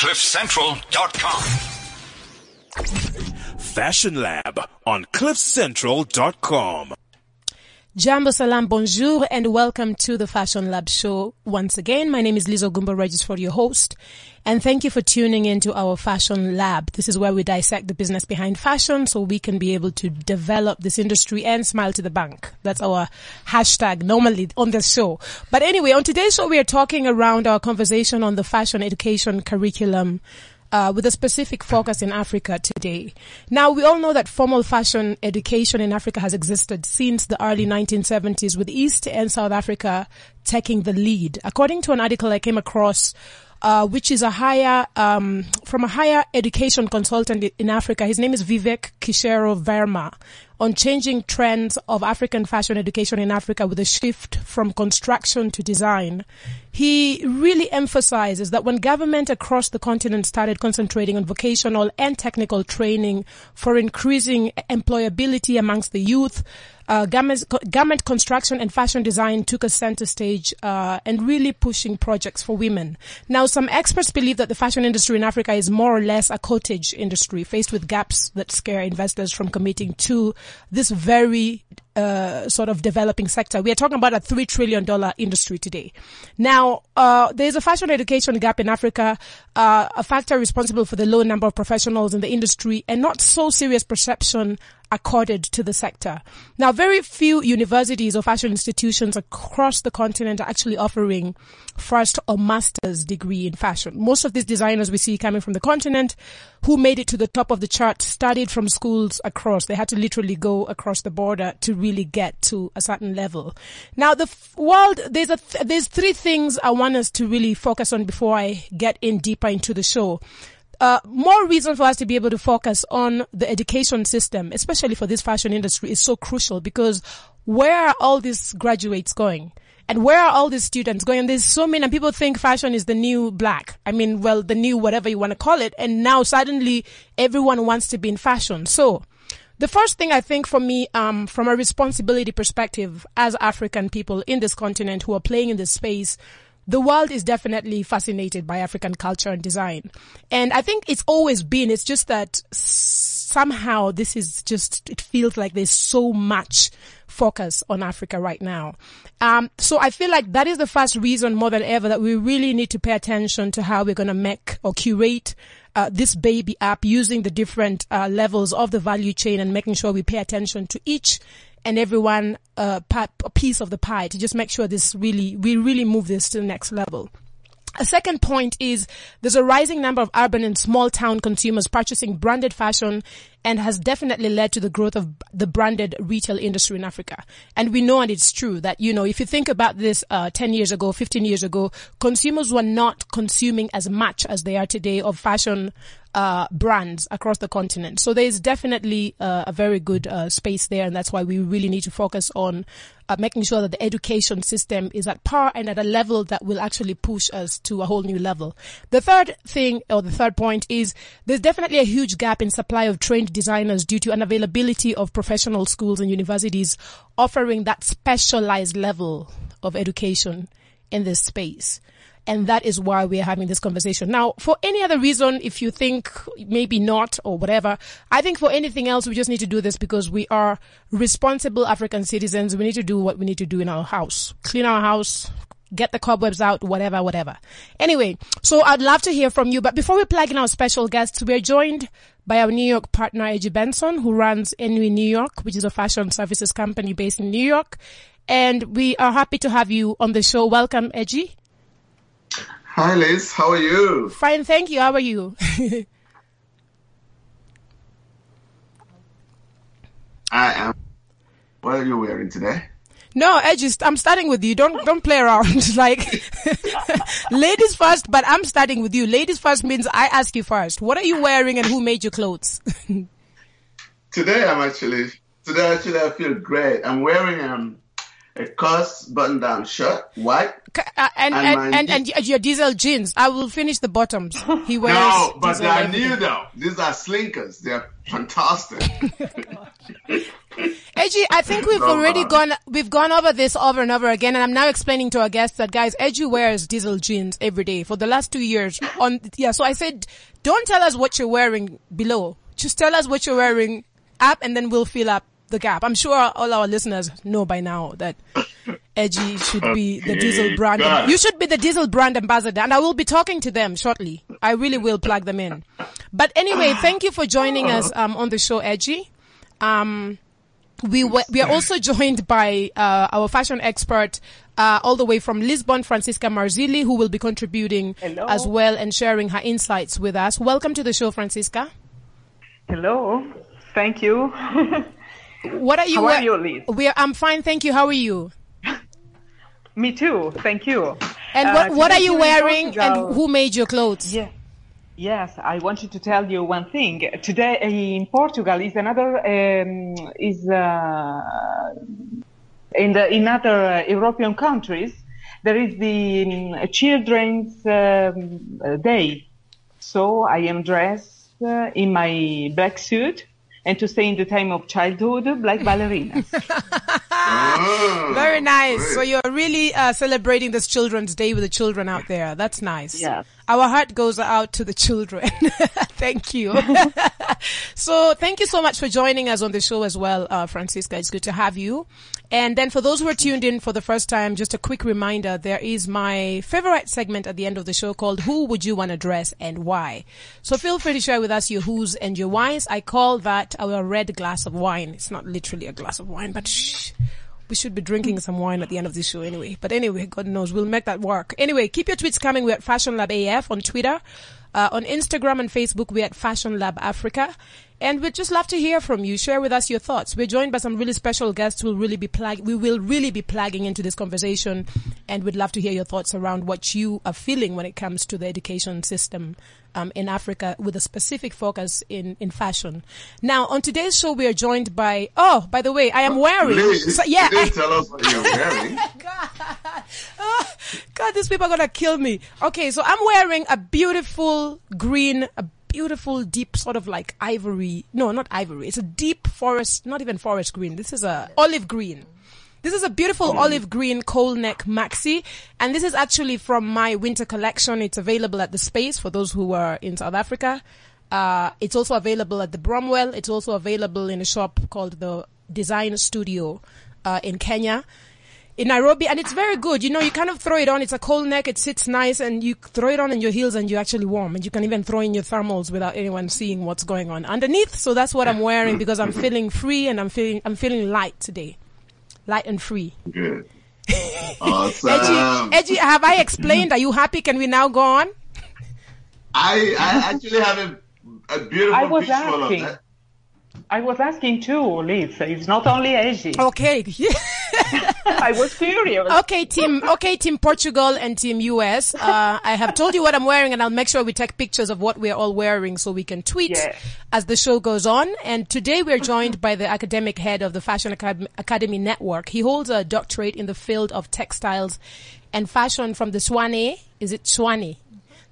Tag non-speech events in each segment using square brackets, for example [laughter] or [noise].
CliffCentral.com. Fashion Lab on CliffCentral.com. Jambo salam, bonjour, and welcome to the Fashion Lab show once again. My name is Lizo Regis for your host, and thank you for tuning in to our Fashion Lab. This is where we dissect the business behind fashion so we can be able to develop this industry and smile to the bank. That's our hashtag normally on the show. But anyway, on today's show, we are talking around our conversation on the fashion education curriculum uh, with a specific focus in Africa today. Now, we all know that formal fashion education in Africa has existed since the early 1970s, with East and South Africa taking the lead. According to an article I came across, uh, which is a higher um, from a higher education consultant in Africa. His name is Vivek Kishore Verma on changing trends of African fashion education in Africa with a shift from construction to design. He really emphasizes that when government across the continent started concentrating on vocational and technical training for increasing employability amongst the youth, uh, garment, garment construction and fashion design took a center stage uh, and really pushing projects for women. Now, some experts believe that the fashion industry in Africa is more or less a cottage industry faced with gaps that scare investors from committing to this very uh, sort of developing sector. We are talking about a three trillion dollar industry today. Now, uh, there's a fashion education gap in Africa, uh, a factor responsible for the low number of professionals in the industry and not so serious perception accorded to the sector. Now, very few universities or fashion institutions across the continent are actually offering first or master's degree in fashion. Most of these designers we see coming from the continent who made it to the top of the chart studied from schools across. They had to literally go across the border to really get to a certain level. Now, the f- world, there's a, th- there's three things I want us to really focus on before I get in deeper into the show uh, more reason for us to be able to focus on the education system, especially for this fashion industry, is so crucial because where are all these graduates going? And where are all these students going? And there's so many, and people think fashion is the new black. I mean, well, the new whatever you want to call it. And now suddenly everyone wants to be in fashion. So, the first thing I think for me, um, from a responsibility perspective as African people in this continent who are playing in this space, the world is definitely fascinated by African culture and design. And I think it's always been, it's just that somehow this is just, it feels like there's so much focus on Africa right now. Um, so I feel like that is the first reason more than ever that we really need to pay attention to how we're going to make or curate uh, this baby app using the different uh, levels of the value chain and making sure we pay attention to each and everyone uh, a piece of the pie to just make sure this really we really move this to the next level. A second point is there's a rising number of urban and small town consumers purchasing branded fashion and has definitely led to the growth of the branded retail industry in Africa. And we know, and it's true that, you know, if you think about this, uh, 10 years ago, 15 years ago, consumers were not consuming as much as they are today of fashion, uh, brands across the continent. So there's definitely uh, a very good uh, space there, and that's why we really need to focus on uh, making sure that the education system is at par and at a level that will actually push us to a whole new level. The third thing, or the third point, is there's definitely a huge gap in supply of trained designers due to unavailability of professional schools and universities offering that specialized level of education in this space. And that is why we are having this conversation. Now, for any other reason, if you think maybe not or whatever, I think for anything else, we just need to do this because we are responsible African citizens. We need to do what we need to do in our house. Clean our house, get the cobwebs out, whatever, whatever. Anyway, so I'd love to hear from you. But before we plug in our special guests, we're joined by our New York partner, Edgy Benson, who runs Enui New York, which is a fashion services company based in New York. And we are happy to have you on the show. Welcome, Edgy. Hi, Liz. How are you? Fine, thank you. How are you? [laughs] I am. What are you wearing today? No, I just I'm starting with you. Don't don't play around. [laughs] like [laughs] ladies first, but I'm starting with you. Ladies first means I ask you first. What are you wearing and who made your clothes? [laughs] today I'm actually today actually I feel great. I'm wearing um a COS button-down shirt, white, uh, and and, and, and, and, your diesel jeans. I will finish the bottoms. He wears. No, but they are new though. These are slinkers. They're fantastic. [laughs] Edgy, I think we've No, already man. gone, we've gone over this over and over again, and I'm now explaining to our guests that guys, Edgy wears diesel jeans every day for the last two years. [laughs] On yeah, so I said, don't tell us what you're wearing below. Just tell us what you're wearing up, and then we'll fill up the gap. I'm sure all our listeners know by now that Edgy should be the diesel brand. God. You should be the diesel brand ambassador, and I will be talking to them shortly. I really will plug them in. But anyway, thank you for joining us um, on the show, Edgy. Um, we were, we are also joined by uh, our fashion expert uh, all the way from Lisbon, Francisca Marzilli, who will be contributing Hello. as well and sharing her insights with us. Welcome to the show, Francisca. Hello. Thank you. [laughs] What are you? How are you, Liz? We are, I'm fine, thank you. How are you? [laughs] Me too. Thank you. And Uh, what what are you wearing? And who made your clothes? Yeah. Yes, I wanted to tell you one thing. Today in Portugal is another um, is uh, in the in other uh, European countries there is the um, children's um, uh, day. So I am dressed uh, in my black suit and to stay in the time of childhood like ballerinas. Oh, [laughs] Very nice. great. So you're really uh, celebrating this Children's Day with the children out there. That's nice. Yes. Our heart goes out to the children. [laughs] thank you. [laughs] so thank you so much for joining us on the show as well, uh, Francisca. It's good to have you. And then for those who are tuned in for the first time, just a quick reminder, there is my favorite segment at the end of the show called Who Would You Want to Dress and Why? So feel free to share with us your who's and your whys. I call that our red glass of wine. It's not literally a glass of wine, but shh. We should be drinking some wine at the end of this show anyway. But anyway, God knows, we'll make that work. Anyway, keep your tweets coming. We're at Fashion Lab AF on Twitter. Uh, on Instagram and Facebook, we're at Fashion Lab Africa. And we'd just love to hear from you. Share with us your thoughts. We're joined by some really special guests who will really be plug, we will really be plugging into this conversation. And we'd love to hear your thoughts around what you are feeling when it comes to the education system, um, in Africa with a specific focus in, in fashion. Now, on today's show, we are joined by, oh, by the way, I am wearing, so, yeah, I- tell us what you're wearing. [laughs] God. Ah, God, these people are gonna kill me. Okay, so I'm wearing a beautiful green, a beautiful deep sort of like ivory. No, not ivory. It's a deep forest, not even forest green. This is a olive green. This is a beautiful olive green coal neck maxi, and this is actually from my winter collection. It's available at the space for those who are in South Africa. Uh, it's also available at the Bromwell. It's also available in a shop called the Design Studio uh, in Kenya in Nairobi, and it's very good. You know, you kind of throw it on. It's a cold neck. It sits nice, and you throw it on in your heels, and you're actually warm. And you can even throw in your thermals without anyone seeing what's going on underneath. So that's what I'm wearing because I'm feeling free and I'm feeling I'm feeling light today, light and free. Good. [laughs] Awesome. Edgy, Edgy, have I explained? Are you happy? Can we now go on? I, I actually have a, a beautiful I was visual asking. I was asking too, Liz. It's not only Asia. Okay. [laughs] I was curious. Okay, team. Okay, team Portugal and team US. Uh, I have told you what I'm wearing, and I'll make sure we take pictures of what we're all wearing so we can tweet Yeah. as the show goes on. And today we're joined by the academic head of the Fashion Academy Network. He holds a doctorate in the field of textiles and fashion from the Tshwane. Is it Tshwane?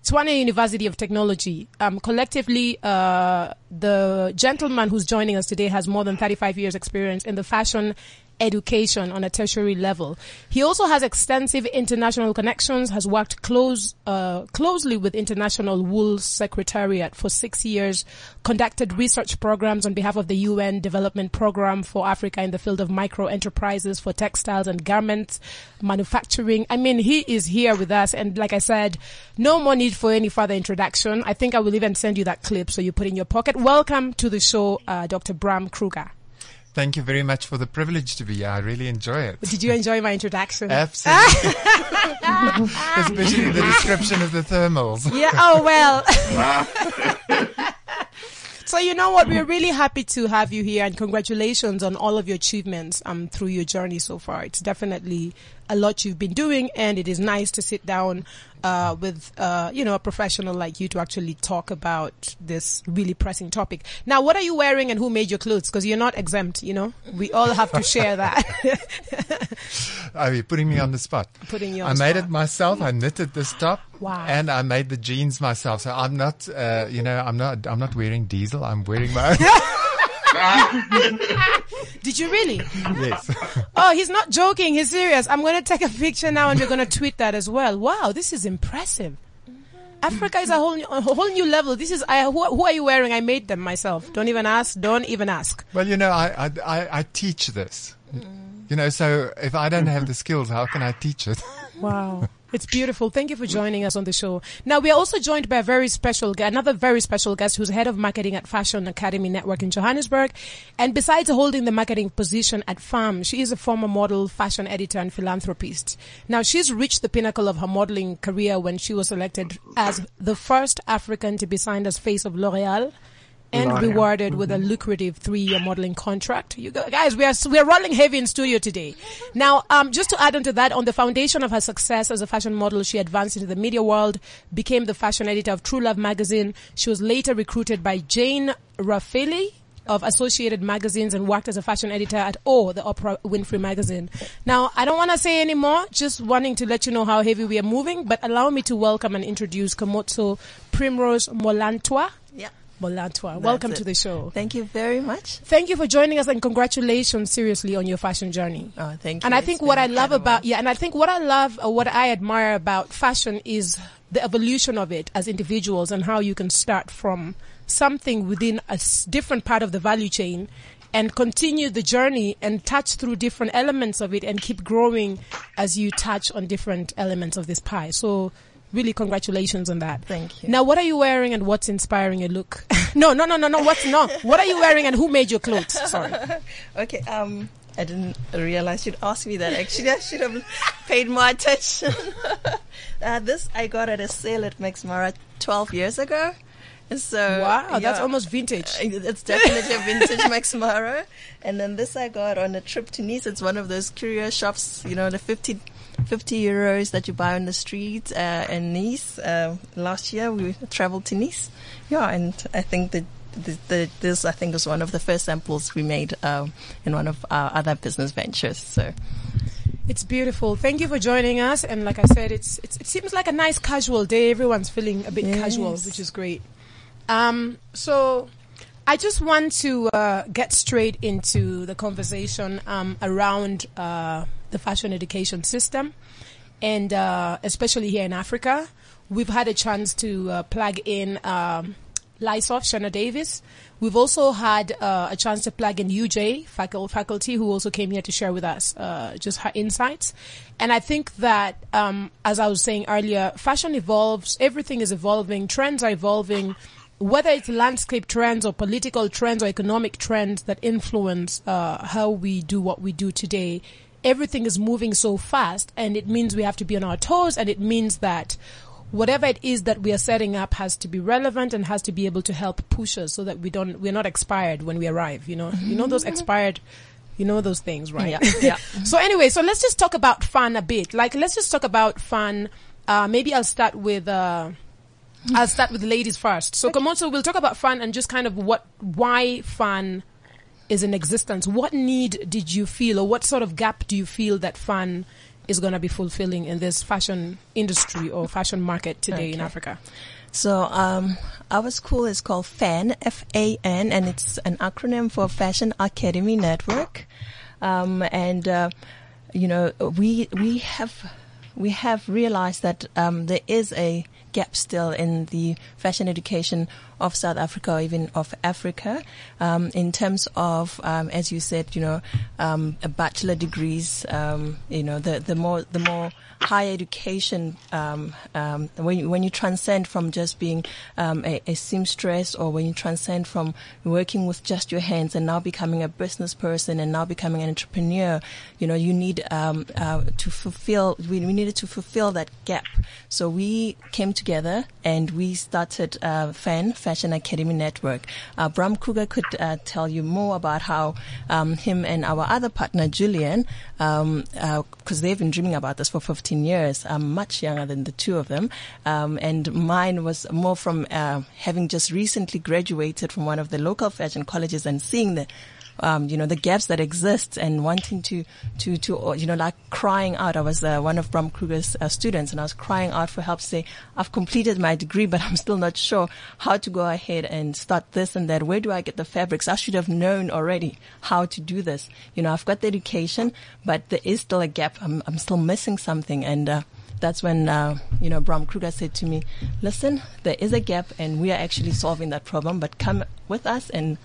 Tshwane University of Technology. Um, collectively, uh, the gentleman who's joining us today has more than 35 years experience in the fashion education on a tertiary level. He also has extensive international connections, has worked close, uh, closely with International Wool Secretariat for six years, conducted research programs on behalf of the UN Development Program for Africa in the field of micro enterprises for textiles and garments manufacturing. I mean, he is here with us. And like I said, no more need for any further introduction. I think I will even send you that clip so you put it in your pocket. Welcome to the show, uh, Dr. Bram Kruger. Thank you very much for the privilege to be here. I really enjoy it. Did you enjoy my introduction? Absolutely. [laughs] Especially the description of the thermals. Yeah. Oh well. [laughs] so you know what? We're really happy to have you here, and congratulations on all of your achievements um through your journey so far. It's definitely a lot you've been doing, and it is nice to sit down uh, with uh, you know a professional like you to actually talk about this really pressing topic. Now, what are you wearing, and who made your clothes? Because you're not exempt. You know, we all have to share that. [laughs] Oh, you're putting me on the spot. Putting you on I made spot. it myself. I knitted this top. Wow. And I made the jeans myself. So I'm not, uh, you know, I'm not, I'm not wearing diesel. I'm wearing my [laughs] own. [laughs] Did you really? Yes. Oh, he's not joking. He's serious. I'm going to take a picture now and we're going to tweet that as well. Wow, this is impressive. Africa is a whole new, a whole new level. This is I. Who, who are you wearing? I made them myself. Don't even ask. Don't even ask. Well, you know, I, I, I, I teach this. You know, so if I don't have the skills, how can I teach it? Wow. It's beautiful. Thank you for joining us on the show. Now we are also joined by a very special, another very special guest who's head of marketing at Fashion Academy Network in Johannesburg. And besides holding the marketing position at FAN, she is a former model, fashion editor and philanthropist. Now she's reached the pinnacle of her modeling career when she was selected as the first African to be signed as face of L'Oreal and rewarded with a lucrative three-year modeling contract. You go- guys, we are we are rolling heavy in studio today. Now, um, just to add on to that, on the foundation of her success as a fashion model, she advanced into the media world, became the fashion editor of True Love magazine. She was later recruited by Jane Raphaely of Associated Magazines and worked as a fashion editor at O, the Oprah Winfrey magazine. Now, I don't want to say any more, just wanting to let you know how heavy we are moving, but allow me to welcome and introduce Komotso Primrose Molantwa. Yeah. Molantwa. Welcome That's to the show. Thank you very much. Thank you for joining us and congratulations seriously on your fashion journey. Oh, thank you. And I think what I love about, yeah, and I think what I love or what I admire about fashion is the evolution of it as individuals and how you can start from something within a different part of the value chain and continue the journey and touch through different elements of it and keep growing as you touch on different elements of this pie. So really congratulations on that. Thank you. Now what are you wearing and what's inspiring your look? [laughs] no, no, no, no, no, what's no. What are you wearing and who made your clothes? Sorry. [laughs] Okay. Um, I didn't realize you'd ask me that. Actually, I should have paid more attention. [laughs] uh, this I got at a sale at Max Mara 12 years ago. And So Wow, that's almost vintage. It's definitely a vintage Max Mara. And then this I got on a trip to Nice. It's one of those curio shops, you know, the 50, 50 euros that you buy on the street uh, in Nice. Uh, last year we traveled to Nice. Yeah, and I think that the, the, this I think was one of the first samples we made um, in one of our other business ventures. So It's beautiful. Thank you for joining us. And like I said, it's, it's it seems like a nice casual day. Everyone's feeling a bit casual, which is great. Um, so I just want to uh, get straight into the conversation um, around uh, the fashion education system, and uh, especially here in Africa, we've had a chance to uh, plug in. Um, Shanna Davis. We've also had uh, a chance to plug in UJ faculty who also came here to share with us uh, just her insights. And I think that, um, as I was saying earlier, fashion evolves, everything is evolving, trends are evolving, whether it's landscape trends or political trends or economic trends that influence uh, how we do what we do today. Everything is moving so fast, and it means we have to be on our toes, and it means that whatever it is that we are setting up has to be relevant and has to be able to help push us so that we don't we're not expired when we arrive you know? You know those expired you know those things right? Yeah, yeah. [laughs] so anyway so let's just talk about FAN a bit. Like let's just talk about FAN. Uh maybe i'll start with uh I'll start with ladies first. So, Komoto, we'll talk about FAN and just kind of what, why FAN is in existence. What need did you feel, or what sort of gap do you feel that FAN is going to be fulfilling in this fashion industry or fashion market today in Africa? So um, our school is called FAN, F-A-N, and it's an acronym for Fashion Academy Network. Um, and uh, you know, we we have we have realized that um, there is a gap still in the fashion education of South Africa or even of Africa um, in terms of, um, as you said, you know, um, a bachelor degrees. Um, you know, the the more the more higher education um, um, when you, when you transcend from just being um, a, a seamstress or when you transcend from working with just your hands and now becoming a business person and now becoming an entrepreneur, you know, you need um, uh, to fulfill. We, we needed to fulfill that gap. So we came together and we started uh, FAN Fashion Academy Network. Uh, Bram Kruger could uh, tell you more about how um, him and our other partner Julian, because um, uh they've been dreaming about this for 15 years. I'm much younger than the two of them, um, and mine was more from uh, having just recently graduated from one of the local fashion colleges and seeing the um, you know, the gaps that exist and wanting to, to, to, uh, you know, like crying out. I was uh, one of Bram Kruger's uh, students and I was crying out for help, say, I've completed my degree, but [laughs] I'm still not sure how to go ahead and start this and that. Where do I get the fabrics? I should have known already how to do this. You know, I've got the education, but there is still a gap. I'm, I'm still missing something. And, uh, that's when uh, you know Bram Kruger said to me, "Listen, there is a gap, and we are actually solving that problem. But come with us, and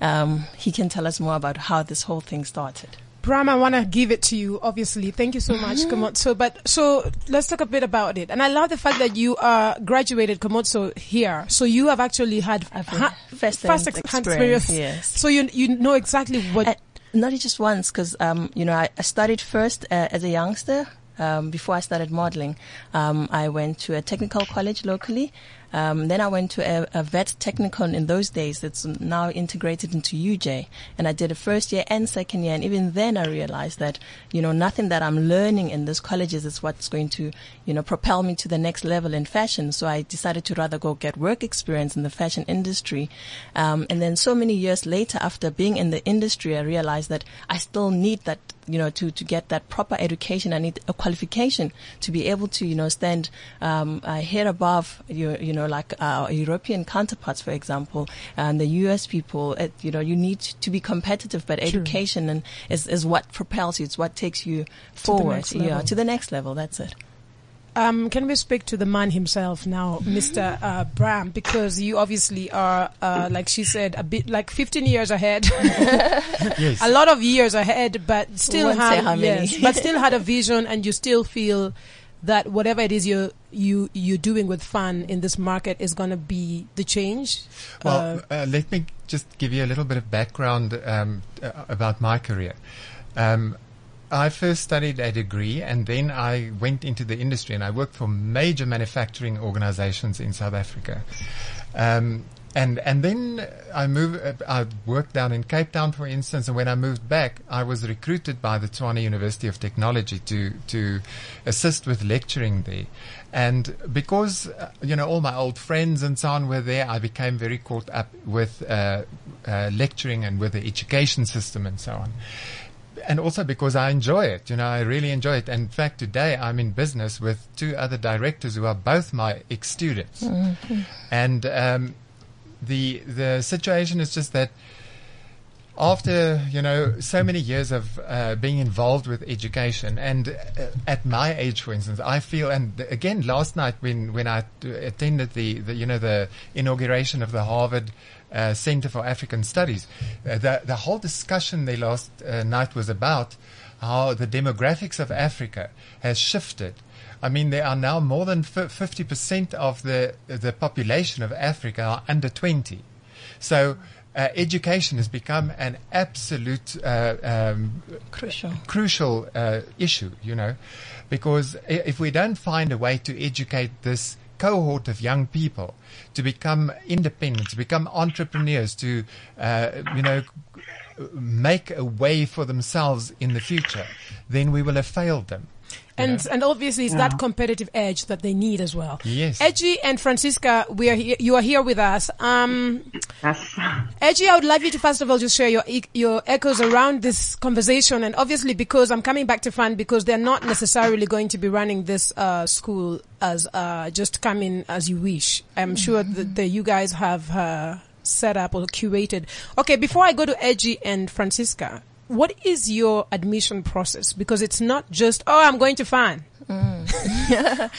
um, he can tell us more about how this whole thing started." Bram, I want to give it to you, obviously. Thank you so much, Komotso. But so let's talk a bit about it. And I love the fact that you are graduated Komotso here. So you have actually had ha- first first experience, experience. yes. So you you know exactly what. Uh, not just once, because um, you know I, I studied first uh, as a youngster. Um, before I started modeling, um, I went to a technical college locally. Um, then I went to a, a vet technikon in those days. that's now integrated into UJ, and I did a first year and second year. And even then, I realized that you know nothing that I'm learning in those colleges is what's going to you know propel me to the next level in fashion. So I decided to rather go get work experience in the fashion industry. Um, and then so many years later, after being in the industry, I realized that I still need that you know, to, to get that proper education, I need a qualification to be able to, you know, stand um, head above, you, you know, like our European counterparts, for example, and the U.S. people. It, you know, you need to be competitive, but education and is, is what propels you. It's what takes you forward. next Yeah, to the next level. That's it. Um, can we speak to the man himself now, Mr. Uh, Bram? Because you obviously are, uh, like she said, a bit like 15 years ahead. [laughs] [laughs] Yes. a lot of years ahead, but still had say how many. yes, but still had a vision, and you still feel that whatever it is you you you're doing with FAN in this market is going to be the change. Well, uh, let me just give you a little bit of background um, uh, about my career. Um, I first studied a degree and then I went into the industry and I worked for major manufacturing organizations in South Africa. Um, and and then I moved. I worked down in Cape Town, for instance. And when I moved back, I was recruited by the Tshwane University of Technology to to assist with lecturing there. And because uh, you know all my old friends and so on were there, I became very caught up with uh, uh, lecturing and with the education system and so on and also because I enjoy it. You know, I really enjoy it. And in fact, today I'm in business with two other directors who are both my ex-students. And um, the the situation is just that after you know so many years of uh, being involved with education, and uh, at my age, for instance, I feel. And again, last night when when I attended the, the you know the inauguration of the Harvard uh, Center for African Studies, uh, the the whole discussion they last uh, night was about how the demographics of Africa has shifted. I mean, there are now more than fifty percent of the the population of Africa are under twenty. So uh, education has become an absolute uh, um, Crucial. crucial uh, issue, you know, because if we don't find a way to educate this cohort of young people to become independent, to become entrepreneurs, to, uh, you know, make a way for themselves in the future, then we will have failed them. You And know. and obviously it's that competitive edge that they need as well. Yes. Edgy and Francisca, we are here, you are here with us. Um, Yes. Edgy, I would love you to first of all just share your e- your echoes around this conversation, and obviously because I'm coming back to FAN because they're not necessarily going to be running this uh, school as uh, just come in as you wish. I'm sure that, that you guys have uh, set up or curated. Okay, before I go to Edgy and Francisca, what is your admission process? Because it's not just oh, I'm going to FAN. [laughs]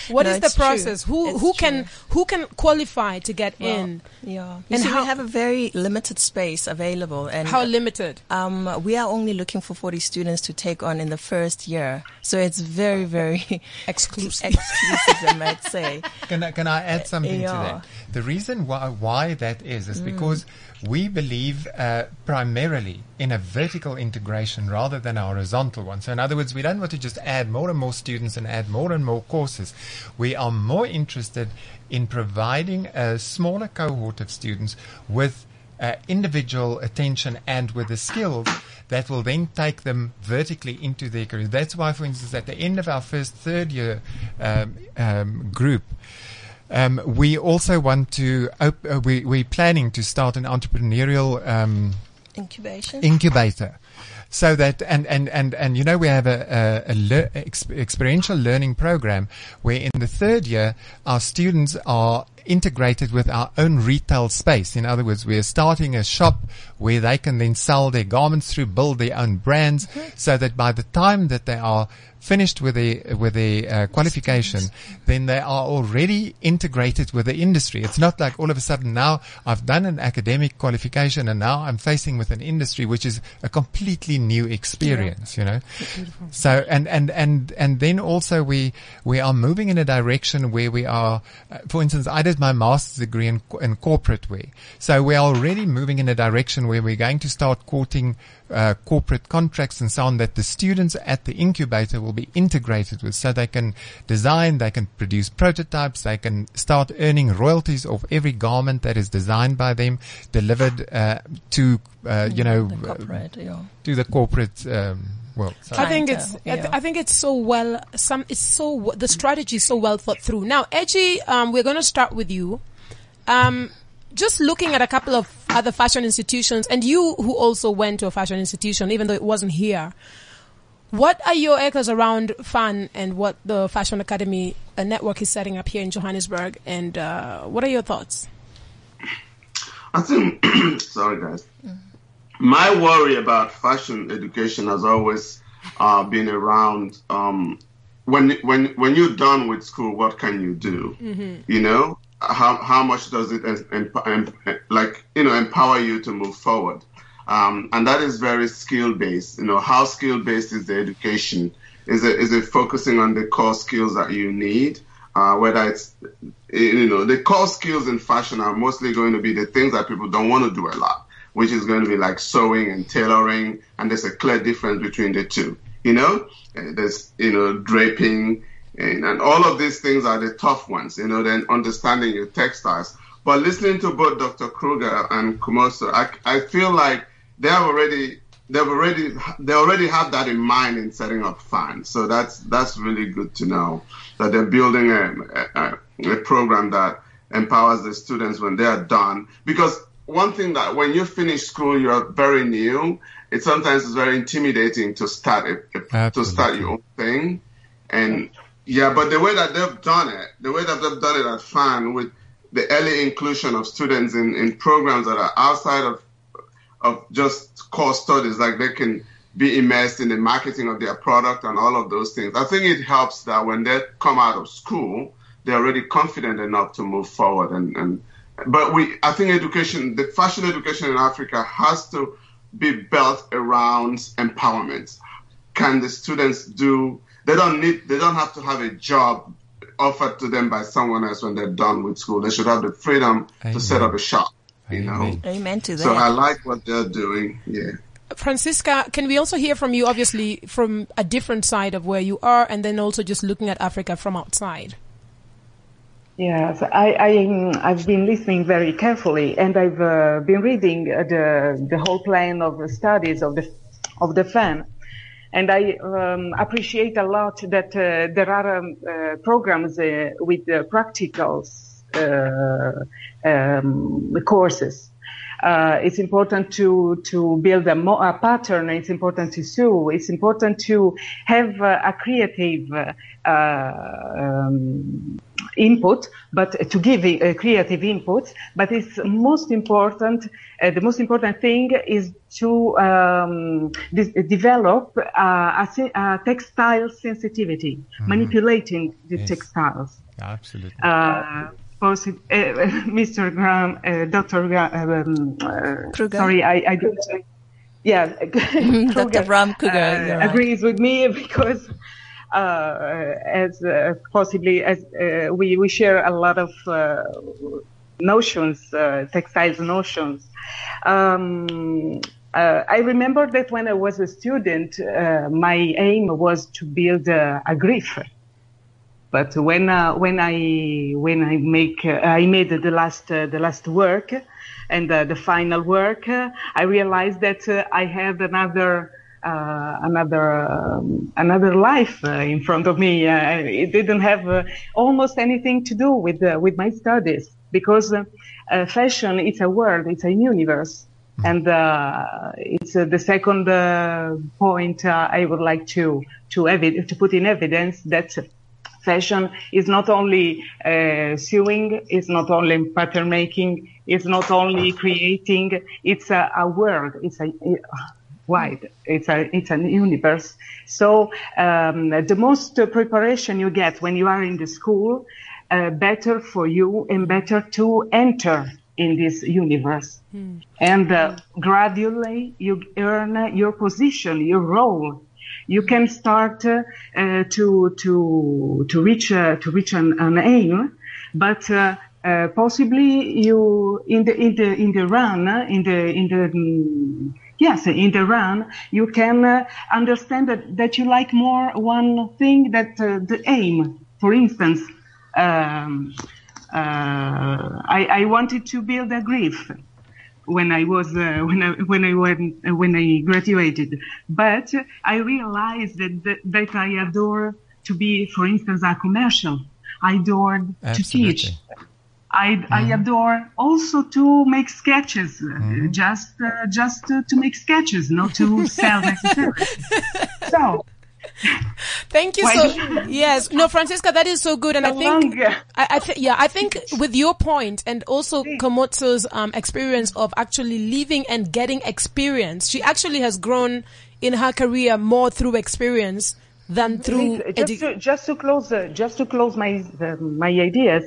What No, is the it's true. process? Who It's who true. can who can qualify to get Well, in? Yeah. And see, how- we have a very limited space available, and How limited? Um, we are only looking for 40 students to take on in the first year. So it's very, very [laughs] Exclusive. exclusive, I might say. [laughs] Can I, can I add something to yeah. Mm. that? The reason why, why that is, is because we believe uh, primarily in a vertical integration rather than a horizontal one. So in other words, we don't want to just add more and more students and add more and more courses. We are more interested in providing a smaller cohort of students with uh, individual attention and with the skills that will then take them vertically into their career. That's why, for instance, at the end of our first third year um, um, group, um, we also want to, op- uh, we, we're planning to start an entrepreneurial um, Incubation. incubator. So that and and and and you know we have a, a, a lear, ex, experiential learning program where in the third year our students are integrated with our own retail space. In other words, we're starting a shop where they can then sell their garments through, build their own brands, so that by the time that they are finished with the with the uh, qualification, then they are already integrated with the industry. It's not like all of a sudden now I've done an academic qualification and now I'm facing with an industry which is a completely new experience. You know, so and and and and then also we we are moving in a direction where we are, uh, for instance, I did my master's degree in in corporate way, so we are already moving in a direction where we're going to start courting uh, corporate contracts and so on that the students at the incubator will be integrated with so they can design, they can produce prototypes, they can start earning royalties of every garment that is designed by them, delivered uh, to, uh, you know, the corporate, yeah. to the corporate um, world. So I think Clientele, it's I, th- I think it's so well some it's so the strategy is so well thought through. Now, Edgy, um, we're going to start with you. Um, just looking at a couple of other fashion institutions, and you who also went to a fashion institution, even though it wasn't here. What are your echoes around FAN and what the Fashion Academy uh, network is setting up here in Johannesburg? And uh, what are your thoughts? I think, [clears throat] sorry guys, my worry about fashion education has always uh, been around um, when when when you're done with school, what can you do? You know, how how much does it em- em- em- like you know empower you to move forward? Um, and that is very skill based. You know, how skill based is the education? Is it is it focusing on the core skills that you need? Uh, whether it's you know the core skills in fashion are mostly going to be the things that people don't want to do a lot, which is going to be like sewing and tailoring, and there's a clear difference between the two. You know, there's you know draping, and, and all of these things are the tough ones. You know, then understanding your textiles. But listening to both Dr. Kruger and Kumoso, I, I feel like they have already they've already they already have that in mind in setting up fans. So that's that's really good to know that they're building a, a, a program that empowers the students when they are done. Because one thing that when you finish school, you're very new. It sometimes is very intimidating to start a, to start your own thing. And yeah, but the way that they've done it, the way that they've done it at FAN with the early inclusion of students in, in programs that are outside of of just core studies, like they can be immersed in the marketing of their product and all of those things. I think it helps that when they come out of school, they're already confident enough to move forward. And, and but we, I think education, the fashion education in Africa has to be built around empowerment. Can the students do? They don't need. They don't have to have a job offered to them by someone else when they're done with school. They should have the freedom to set up a shop. You know. Amen. Amen to that. So I like what they're doing. Yeah. Francisca, can we also hear from you, obviously, from a different side of where you are, and then also just looking at Africa from outside? Yes, I, I, I've been listening very carefully, and I've uh, been reading uh, the the whole plan of studies of the of the FAN, and I um, appreciate a lot that uh, there are um, uh, programs uh, with uh, practicals um, courses. It's important to to build a, mo- a pattern. It's important to sew. It's important to have a creative um, input, but to give a creative input. But it's most important. Uh, the most important thing is to um, dis- develop uh, a, se- a textile sensitivity, manipulating the Yes. textiles Absolutely. uh, possi- uh, [laughs] Mr. Graham, uh, Dr. Graham, um, uh, Kruger. sorry, I, I don't, yeah, [laughs] Dr. Bram Kruger, uh, you're right. agrees with me [laughs] because uh, as uh, possibly as uh, we we share a lot of uh, notions, uh, textiles notions. Um, uh, I remember that when I was a student, uh, my aim was to build a, a. But when uh, when I when I make uh, I made the last uh, the last work and uh, the final work, uh, I realized that uh, I had another uh, another um, another life uh, in front of me. Uh, it didn't have uh, almost anything to do with uh, with my studies because uh, uh, fashion it's a world, it's a universe. And uh, it's uh, the second uh, point uh, I would like to to, evi- to put in evidence that fashion is not only uh, sewing, it's not only pattern making, it's not only creating. It's a, a world. It's a wide. It's a it's an universe. So um, the most preparation you get when you are in the school, uh, better for you and better to enter in this universe. And uh, gradually you earn your position, your role. You can start uh, to to to reach uh, to reach an, an aim, but uh, uh, possibly you in the in the in the run in the in the mm, yes in the run you can uh, understand that that you like more one thing that uh, the aim. For instance, um, uh, I, I wanted to build a grief when I was uh, [laughs] when I when I went when I graduated, but I realized that, that that I adore to be, for instance, a commercial. I adored to teach. I, I adore also to make sketches, uh, just uh, just uh, to make sketches, not to sell [laughs] necessarily. so [laughs] Thank you so. you- [laughs] Yes, no, Francesca, that is so good, and I think, long. I, I th- yeah, I think with your point and also Komotso's um, experience of actually living and getting experience, she actually has grown in her career more through experience than through just, to, just to close, uh, just to close my uh, my ideas.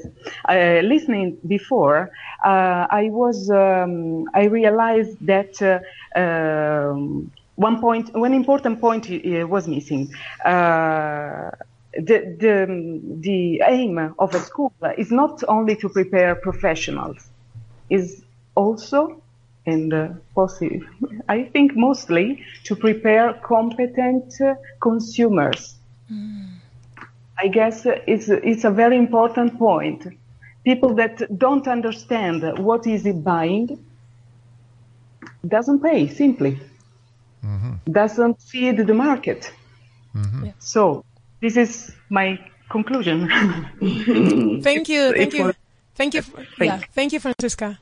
Uh, listening before, uh, I was um, I realized that uh, um, one point, one important point uh, was missing. Uh, the the the aim of a school is not only to prepare professionals, is also and uh, possibly, I think mostly to prepare competent uh, consumers. I guess it's, it's a very important point. People that don't understand what is it buying doesn't pay simply. Doesn't feed the market. So this is my conclusion. [laughs] Thank you, It thank you, was- thank you, yeah, thank you, Francesca.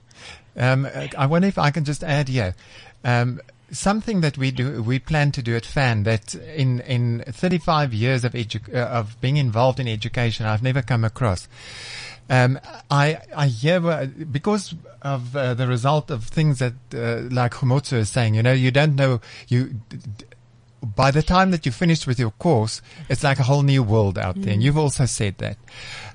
Um, I wonder if I can just add here. Um, something that we do, we plan to do at FAN that in, in 35 years of edu- uh, of being involved in education, I've never come across. Um, I, I hear, uh, because of uh, the result of things that, uh, like Humotsu is saying, you know, you don't know, you, by the time that you finish with your course, it's like a whole new world out there. And you've also said that.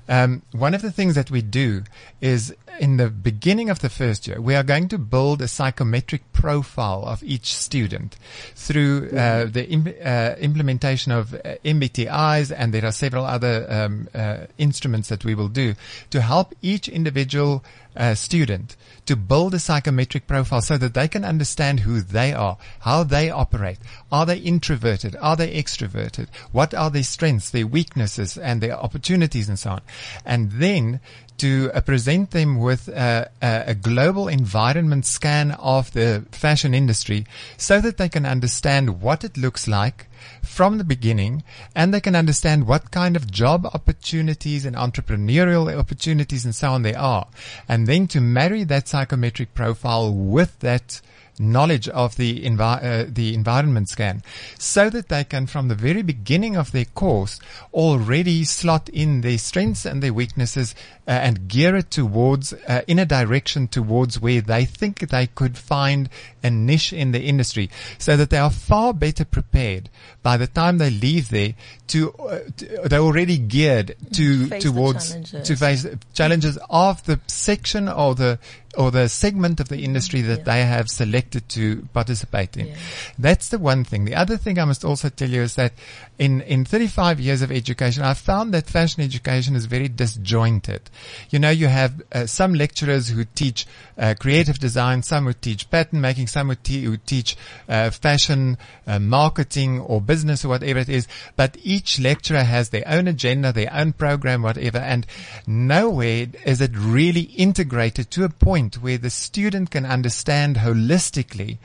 Um, one of the things that we do is in the beginning of the first year, we are going to build a psychometric profile of each student through uh, the im- uh, implementation of uh, MBTIs, and there are several other um, uh, instruments that we will do to help each individual uh, student to build a psychometric profile so that they can understand who they are, how they operate. Are they introverted? Are they extroverted? What are their strengths, their weaknesses, and their opportunities and so on? And then to uh, present them with a, a global environment scan of the fashion industry so that they can understand what it looks like from the beginning and they can understand what kind of job opportunities and entrepreneurial opportunities and so on there are. And then to marry that psychometric profile with that knowledge of the envi- uh, the environment scan so that they can from the very beginning of their course already slot in their strengths and their weaknesses uh, and gear it towards uh, in a direction towards where they think they could find a niche in the industry so that they are far better prepared by the time they leave there to, uh, to they're already geared to Face towards to face challenges of the section or the or the segment of the industry that Yeah. they have selected to participate in. Yeah. That's the one thing. The other thing I must also tell you is that in, in 35 years of education, I've found that fashion education is very disjointed. You know, you have uh, some lecturers who teach uh, creative design, some who teach pattern making, some who, te- who teach uh, fashion uh, marketing or business or whatever it is. But each lecturer has their own agenda, their own program, whatever, and nowhere is it really integrated to a point where the student can understand holistically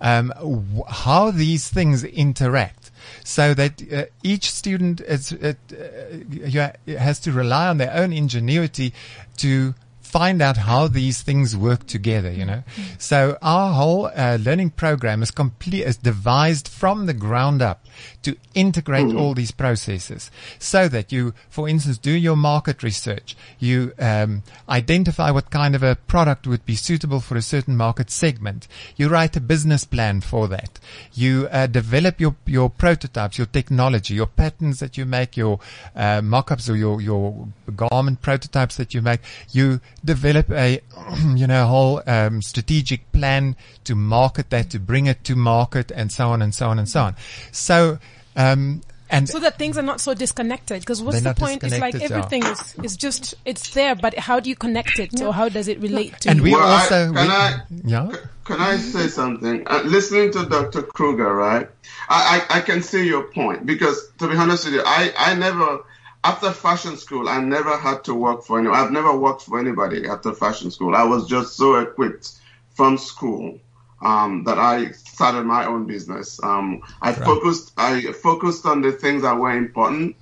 um, w- how these things interact so that uh, each student is, it, uh, has to rely on their own ingenuity to find out how these things work together, you know. So our whole uh, learning program is complete, is devised from the ground up to integrate all these processes so that you, for instance, do your market research. You um, identify what kind of a product would be suitable for a certain market segment. You write a business plan for that. You uh, develop your, your prototypes, your technology, your patterns that you make, your uh, mock-ups or your, your garment prototypes that you make. You develop a, [clears throat] you know, whole um, strategic plan to market that, to bring it to market, and so on and so on and so on. So, um, and So that things are not so disconnected. Because what's the point? It's like disconnected, yeah. everything is, is just, it's there, but how do you connect it? Or how does it relate to and we Well, I- also, can we- I- yeah. Can I say something? Uh, listening to Dr. Kruger, right? I, I, I can see your point because, to be honest with you, I, I never, after fashion school, I never had to work for anyone. I've never worked for anybody after fashion school. I was just so equipped from school um, that I started my own business. Um, I focused, I focused on the things that were important,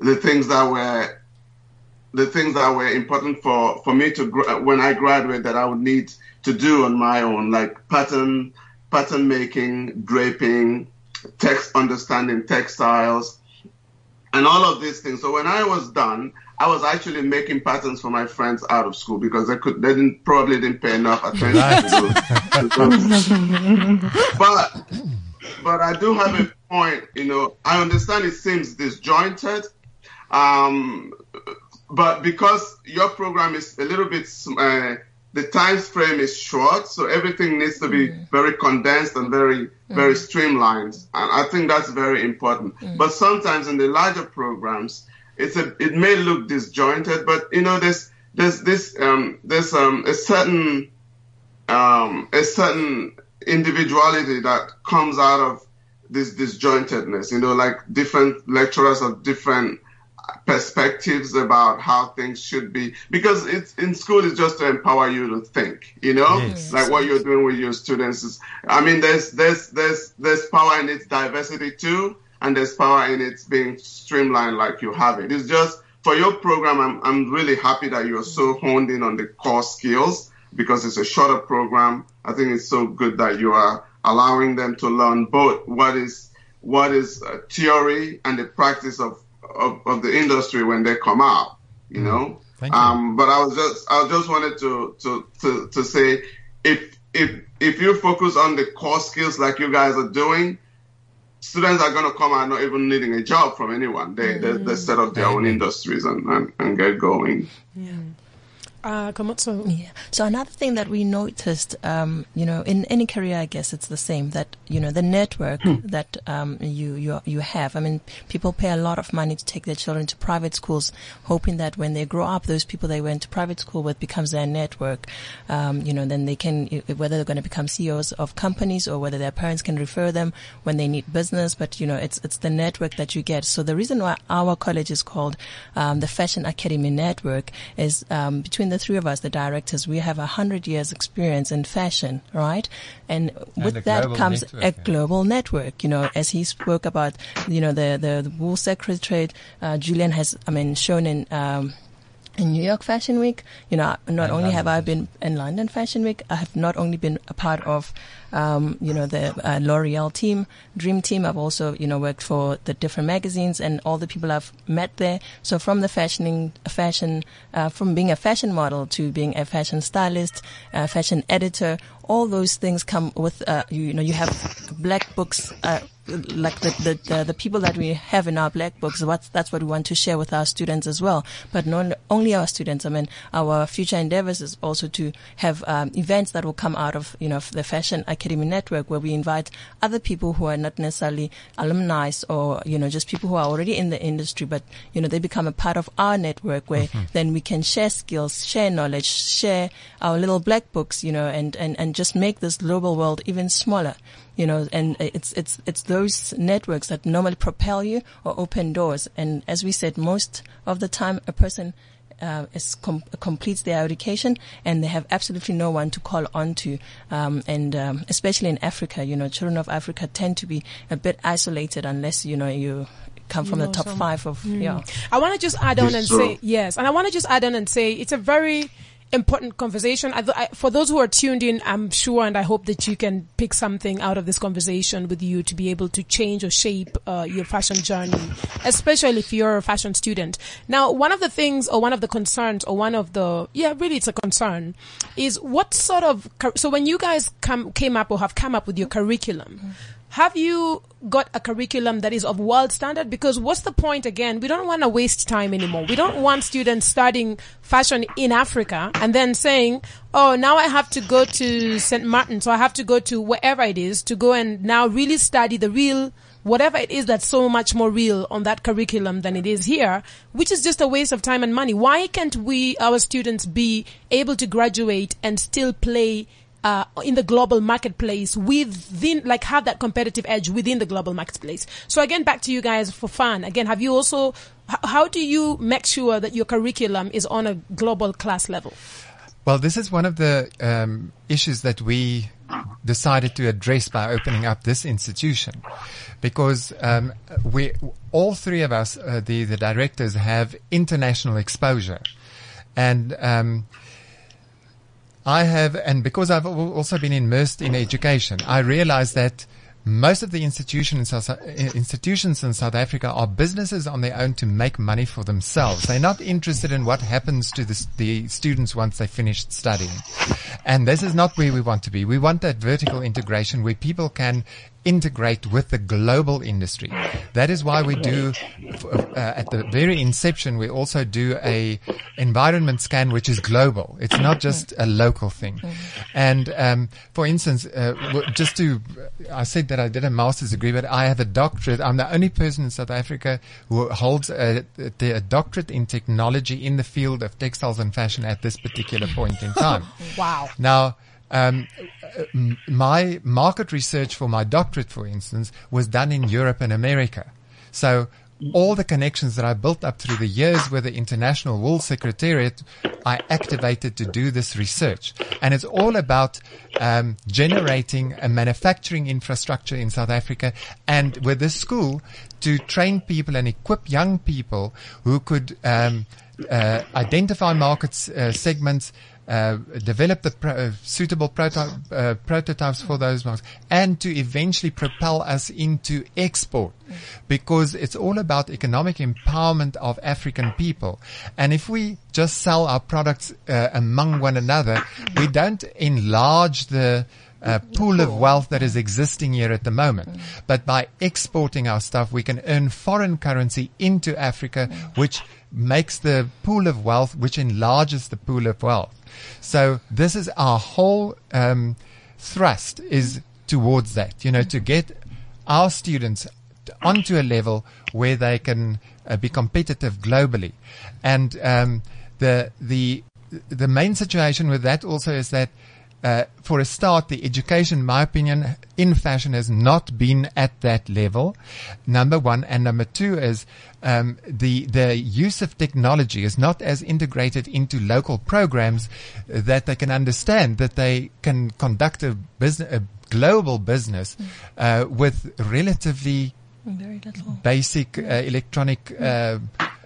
the things that were the things that were important for, for me to gra- when I graduate that I would need to do on my own, like pattern pattern making, draping, text understanding textiles, and all of these things. So when I was done, I was actually making patterns for my friends out of school because they could they didn't probably didn't pay enough attention to, to [laughs] but but I do have a point. You know, I understand it seems disjointed, um, but because your program is a little bit, uh, the time frame is short, so everything needs to be very condensed and very very streamlined, and I think that's very important. But sometimes in the larger programs, it's a it may look disjointed, but you know, there's there's this um, there's um, a certain um, a certain individuality that comes out of this disjointedness. You know, like different lecturers of different perspectives about how things should be. Because it's in school is just to empower you to think you know? Yes. like what you're doing with your students is i mean there's there's there's there's power in its diversity too and there's power in its being streamlined like you have it. It's just for your program i'm, I'm really happy that you're so honed in on the core skills because it's a shorter program. I think it's so good that you are allowing them to learn both what is what is uh, theory and the practice of, of, of the industry when they come out, you know. Thank you. Um, but I was just I just wanted to, to, to, to say if if if you focus on the core skills like you guys are doing, students are gonna come out not even needing a job from anyone. They they, they set up their own industries and, and, and get going. Uh, Komotso. Yeah. So another thing that we noticed, um, you know, in any career, I guess it's the same that you know the network that um, you you you have. I mean, people pay a lot of money to take their children to private schools, hoping that when they grow up, those people they went to private school with becomes their network. Um, you know, then they can whether they're going to become CEOs of companies or whether their parents can refer them when they need business. But you know, it's it's the network that you get. So the reason why our college is called um, the Fashion Academy Network is um, between the three of us, the directors, we have a hundred years experience in fashion, right? And with a that comes network, a yeah. global network. You know, as he spoke about, you know, the the, the wool secretariat, uh, Julian has, I mean, shown in. Um, in New York Fashion Week, you know, not And only have I been in London Fashion Week, I have not only been a part of, um, you know, the uh, L'Oreal team, Dream Team. I've also, you know, worked for the different magazines and all the people I've met there. So from the fashioning, fashion, uh, from being a fashion model to being a fashion stylist, uh, fashion editor, all those things come with, uh, you, you know, you have black books, uh, like the, the, the, the people that we have in our black books, that's what we want to share with our students as well. But not only our students, I mean, our future endeavors is also to have um, events that will come out of, you know, the Fashion Academy Network where we invite other people who are not necessarily alumni or, you know, just people who are already in the industry, but, you know, they become a part of our network where mm-hmm. then we can share skills, share knowledge, share our little black books, you know, and, and, and just make this global world even smaller you know, and it's it's it's those networks that normally propel you or open doors. And as we said, most of the time, a person uh, is com- completes their education and they have absolutely no one to call on to. Um, and um, especially in Africa, you know, children of Africa tend to be a bit isolated unless you know you come from know the top some- five of yeah. I want to just add on and say yes, and I want to just add on and say it's a very important conversation. I, I, for those who are tuned in, I'm sure and I hope that you can pick something out of this conversation with you to be able to change or shape uh, your fashion journey, especially if you're a fashion student. Now, one of the things or one of the concerns or one of the, yeah, really it's a concern is what sort of, so when you guys come, came up or have come up with your curriculum, mm-hmm have you got a curriculum that is of world standard? Because what's the point again? We don't want to waste time anymore. We don't want students studying fashion in Africa and then saying, oh, now I have to go to St. Martin. So I have to go to wherever it is to go and now really study the real whatever it is that's so much more real on that curriculum than it is here, which is just a waste of time and money. Why can't we, our students, be able to graduate and still play uh, in the global marketplace within, like have that competitive edge within the global marketplace. So again, back to you guys for FAN. Again, have you also, how do you make sure that your curriculum is on a global class level? Well, this is one of the um, issues that we decided to address by opening up this institution, because um, we all three of us, uh, the the directors, have international exposure, and um, I have, and because I've also been immersed in education, I realize that most of the institutions, uh, institutions in South Africa are businesses on their own to make money for themselves. They're not interested in what happens to the, the, students once they finish studying. And this is not where we want to be. We want that vertical integration where people can integrate with the global industry. That is why we do, uh, at the very inception, we also do a environment scan, which is global. It's not just a local thing. And, um, for instance, uh, just to, I said that I did a master's degree, but I have a doctorate. I'm the only person in South Africa who holds a, a doctorate in technology in the field of textiles and fashion at this particular point in time. [laughs] wow. Now, um, my market research for my doctorate, for instance, was done in Europe and America. So all the connections that I built up through the years with the International Wool Secretariat, I activated to do this research. And it's all about um, generating a manufacturing infrastructure in South Africa and with this school to train people and equip young people who could um, uh, identify market uh, segments, uh, develop the pro- uh, suitable proto- uh, prototypes for those markets and to eventually propel us into export because it's all about economic empowerment of African people. And if we just sell our products among one another, we don't enlarge the pool of wealth that is existing here at the moment. But by exporting our stuff, we can earn foreign currency into Africa, which makes the pool of wealth, which enlarges the pool of wealth. So this is our whole um, thrust is towards that, you know, to get our students onto a level where they can uh, be competitive globally. And um, the the the main situation with that also is that uh, for a start, the education, in my opinion, in fashion has not been at that level. Number one, and number two is um, the the use of technology is not as integrated into local programs that they can understand that they can conduct a business, a global business uh, with relatively basic uh, electronic. Uh,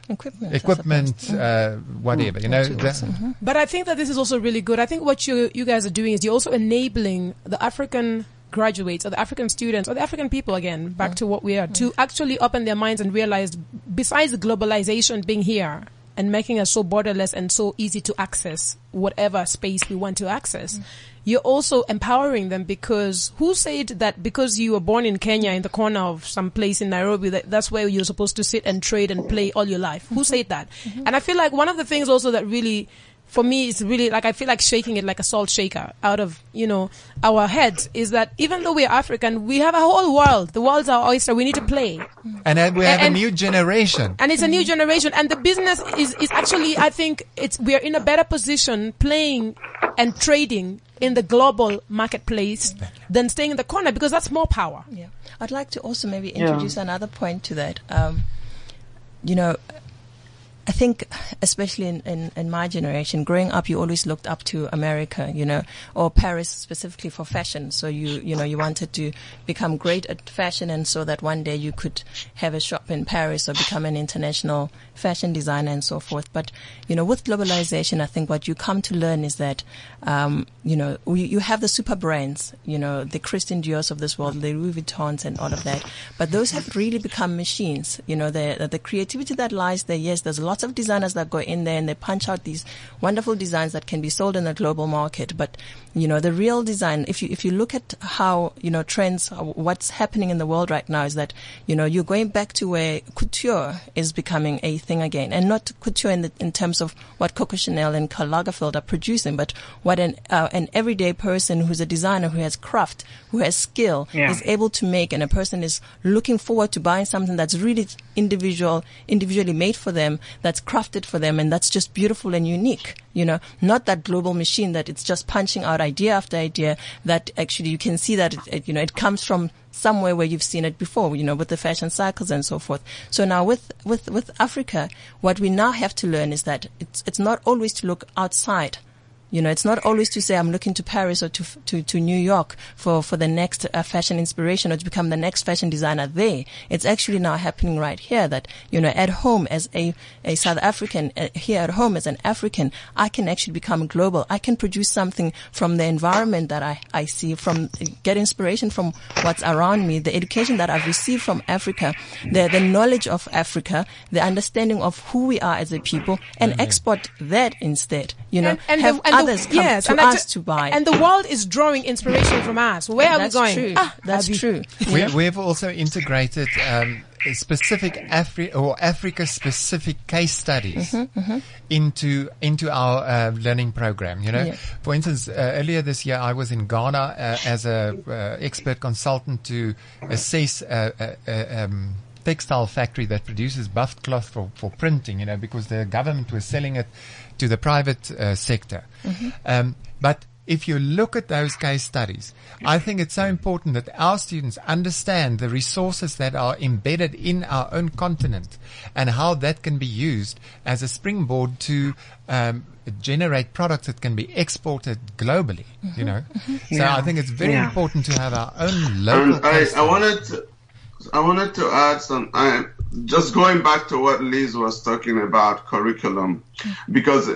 equipment, equipment, uh, whatever, you know. Mm-hmm. But I think that this is also really good. I think what you you guys are doing is you're also enabling the African graduates or the African students or the African people again, back mm. to what we are, mm. to actually open their minds and realize besides globalization being here and making us so borderless and so easy to access whatever space we want to access, mm you're also empowering them because who said that because you were born in Kenya in the corner of some place in Nairobi that that's where you're supposed to sit and trade and play all your life? Who said that? Mm-hmm. And I feel like one of the things also that really for me it's really like I feel like shaking it like a salt shaker out of, you know, our heads is that even though we're African, we have a whole world. The world's our oyster. We need to play. And then we have and, a new generation. And it's a new generation. And the business is, is actually, I think it's, we are in a better position playing and trading in the global marketplace than staying in the corner because that's more power. Yeah. I'd like to also maybe introduce yeah. another point to that. Um, you know, I think, especially in, in, in, my generation, growing up, you always looked up to America, you know, or Paris specifically for fashion. So you, you know, you wanted to become great at fashion and so that one day you could have a shop in Paris or become an international fashion designer and so forth. But, you know, with globalization, I think what you come to learn is that, um, you know, we, you have the super brands, you know, the Christian Dior's of this world, the Louis Vuittons and all of that. But those have really become machines. You know, the, the creativity that lies there, yes, there's a lot lots of designers that go in there and they punch out these wonderful designs that can be sold in the global market. But, you know, the real design, if you, if you look at how, you know, trends, what's happening in the world right now is that, you know, you're going back to where couture is becoming a thing again and not couture in the, in terms of what Coco Chanel and Karl Lagerfeld are producing, but what an, uh, an everyday person who's a designer who has craft, who has skill yeah. is able to make and a person is looking forward to buying something that's really individual, individually made for them that's crafted for them and that's just beautiful and unique. You know, not that global machine that it's just punching out idea after idea that actually you can see that it, it, you know, it comes from somewhere where you've seen it before, you know, with the fashion cycles and so forth. So now with, with, with Africa, what we now have to learn is that it's, it's not always to look outside you know, it's not always to say I'm looking to Paris or to to, to New York for for the next uh, fashion inspiration or to become the next fashion designer there. It's actually now happening right here that you know at home as a a South African uh, here at home as an African, I can actually become global. I can produce something from the environment that I I see from get inspiration from what's around me, the education that I've received from Africa, the the knowledge of Africa, the understanding of who we are as a people, and mm-hmm. export that instead. You know, and, and have the, and others come yes, to and us to buy. And the world is drawing inspiration from us. Where are That's we going? True. Ah, That's true. We, we've also integrated um, specific Afri- or Africa specific case studies mm-hmm, mm-hmm. into into our uh, learning program. You know, yeah. for instance, uh, earlier this year I was in Ghana uh, as a uh, expert consultant to assess. Uh, uh, um, textile factory that produces buff cloth for, for printing, you know, because the government was selling it to the private uh, sector. Mm-hmm. Um, but if you look at those case studies, I think it's so important that our students understand the resources that are embedded in our own continent and how that can be used as a springboard to um, generate products that can be exported globally. Mm-hmm. You know, mm-hmm. so yeah. I think it's very yeah. important to have our own local. Um, I, I, wanted to, I wanted to add some. I, just going back to what Liz was talking about curriculum, because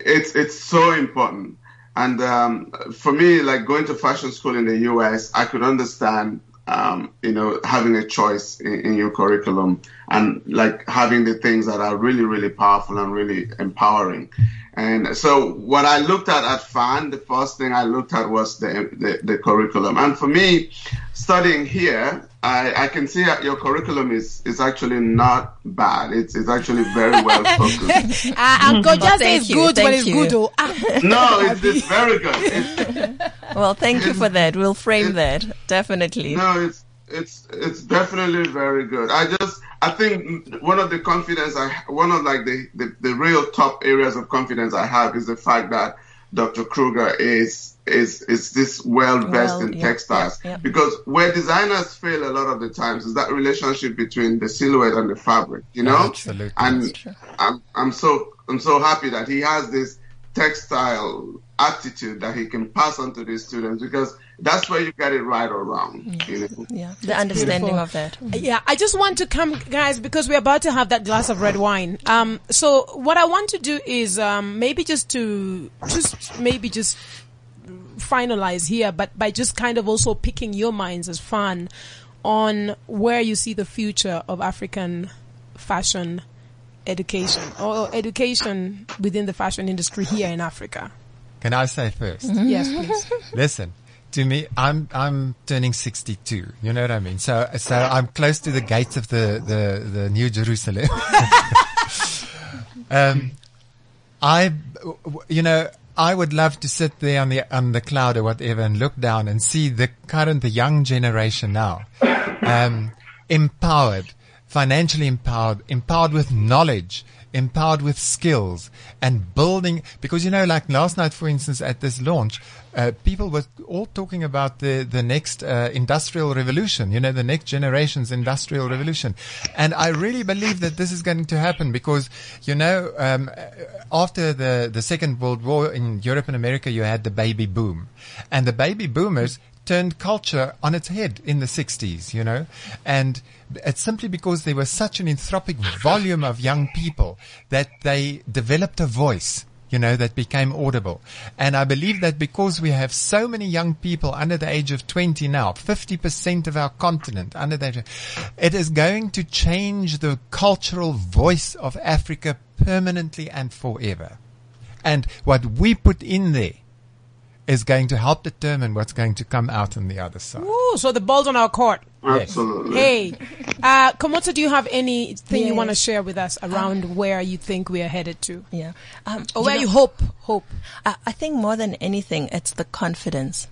it's it's so important. And um, for me, like going to fashion school in the U.S., I could understand, um, you know, having a choice in, in, your curriculum and like having the things that are really, really powerful and really empowering. And so what I looked at at FAN, the first thing I looked at was the, the, the curriculum. And for me, studying here, I, I can see that your curriculum is, is actually not bad. It's, it's actually very well [laughs] focused. uh, Uncle just say it's good when it's good. Oh. [laughs] no, it's, it's very good. It's, well, thank you for that. We'll frame that. Definitely. No, it's, it's, it's definitely very good. I just, I think one of the confidence I, one of like the, the, the real top areas of confidence I have is the fact that Dr. Kruger is is is this well versed well, in yeah, textiles yeah, yeah. because where designers fail a lot of the times is that relationship between the silhouette and the fabric you know Absolutely. and I'm, I'm so i'm so happy that he has this textile attitude that he can pass on to these students because that's where you get it right or wrong. You know? Yeah, the understanding beautiful. of that. Yeah, I just want to come, guys, because we're about to have that glass of red wine. Um, so what I want to do is um, maybe just to just maybe just finalize here, but by just kind of also picking your minds as FAN on where you see the future of African fashion education or education within the fashion industry here in Africa. Can I say 1st mm-hmm. Yes, please. Listen, to me, I'm I'm turning 62. You know what I mean? So so I'm close to the gates of the the, the New Jerusalem. [laughs] um, I, you know, I would love to sit there on the on the cloud or whatever and look down and see the current, the young generation now, um, empowered, financially empowered, empowered with knowledge, empowered with skills and building, because you know, like last night, for instance, at this launch, uh, people were all talking about the, the next uh, industrial revolution, you know, the next generation's industrial revolution. And I really believe that this is going to happen because, you know, um, after the, the Second World War in Europe and America, you had the baby boom. And the baby boomers turned culture on its head in the 60s, you know, and it's simply because there was such an anthropic volume of young people that they developed a voice. You know, that became audible. And I believe that because we have so many young people under the age of 20 now, 50% of our continent under of, it is going to change the cultural voice of Africa permanently and forever. And what we put in there is going to help determine what's going to come out on the other side. Ooh, so the ball's on our court. Absolutely. Hey, uh, Komotso, do you have anything you want to share with us around where you think we are headed to? Yeah. Um, Or where know- you hope, hope. I, I think more than anything, it's the confidence.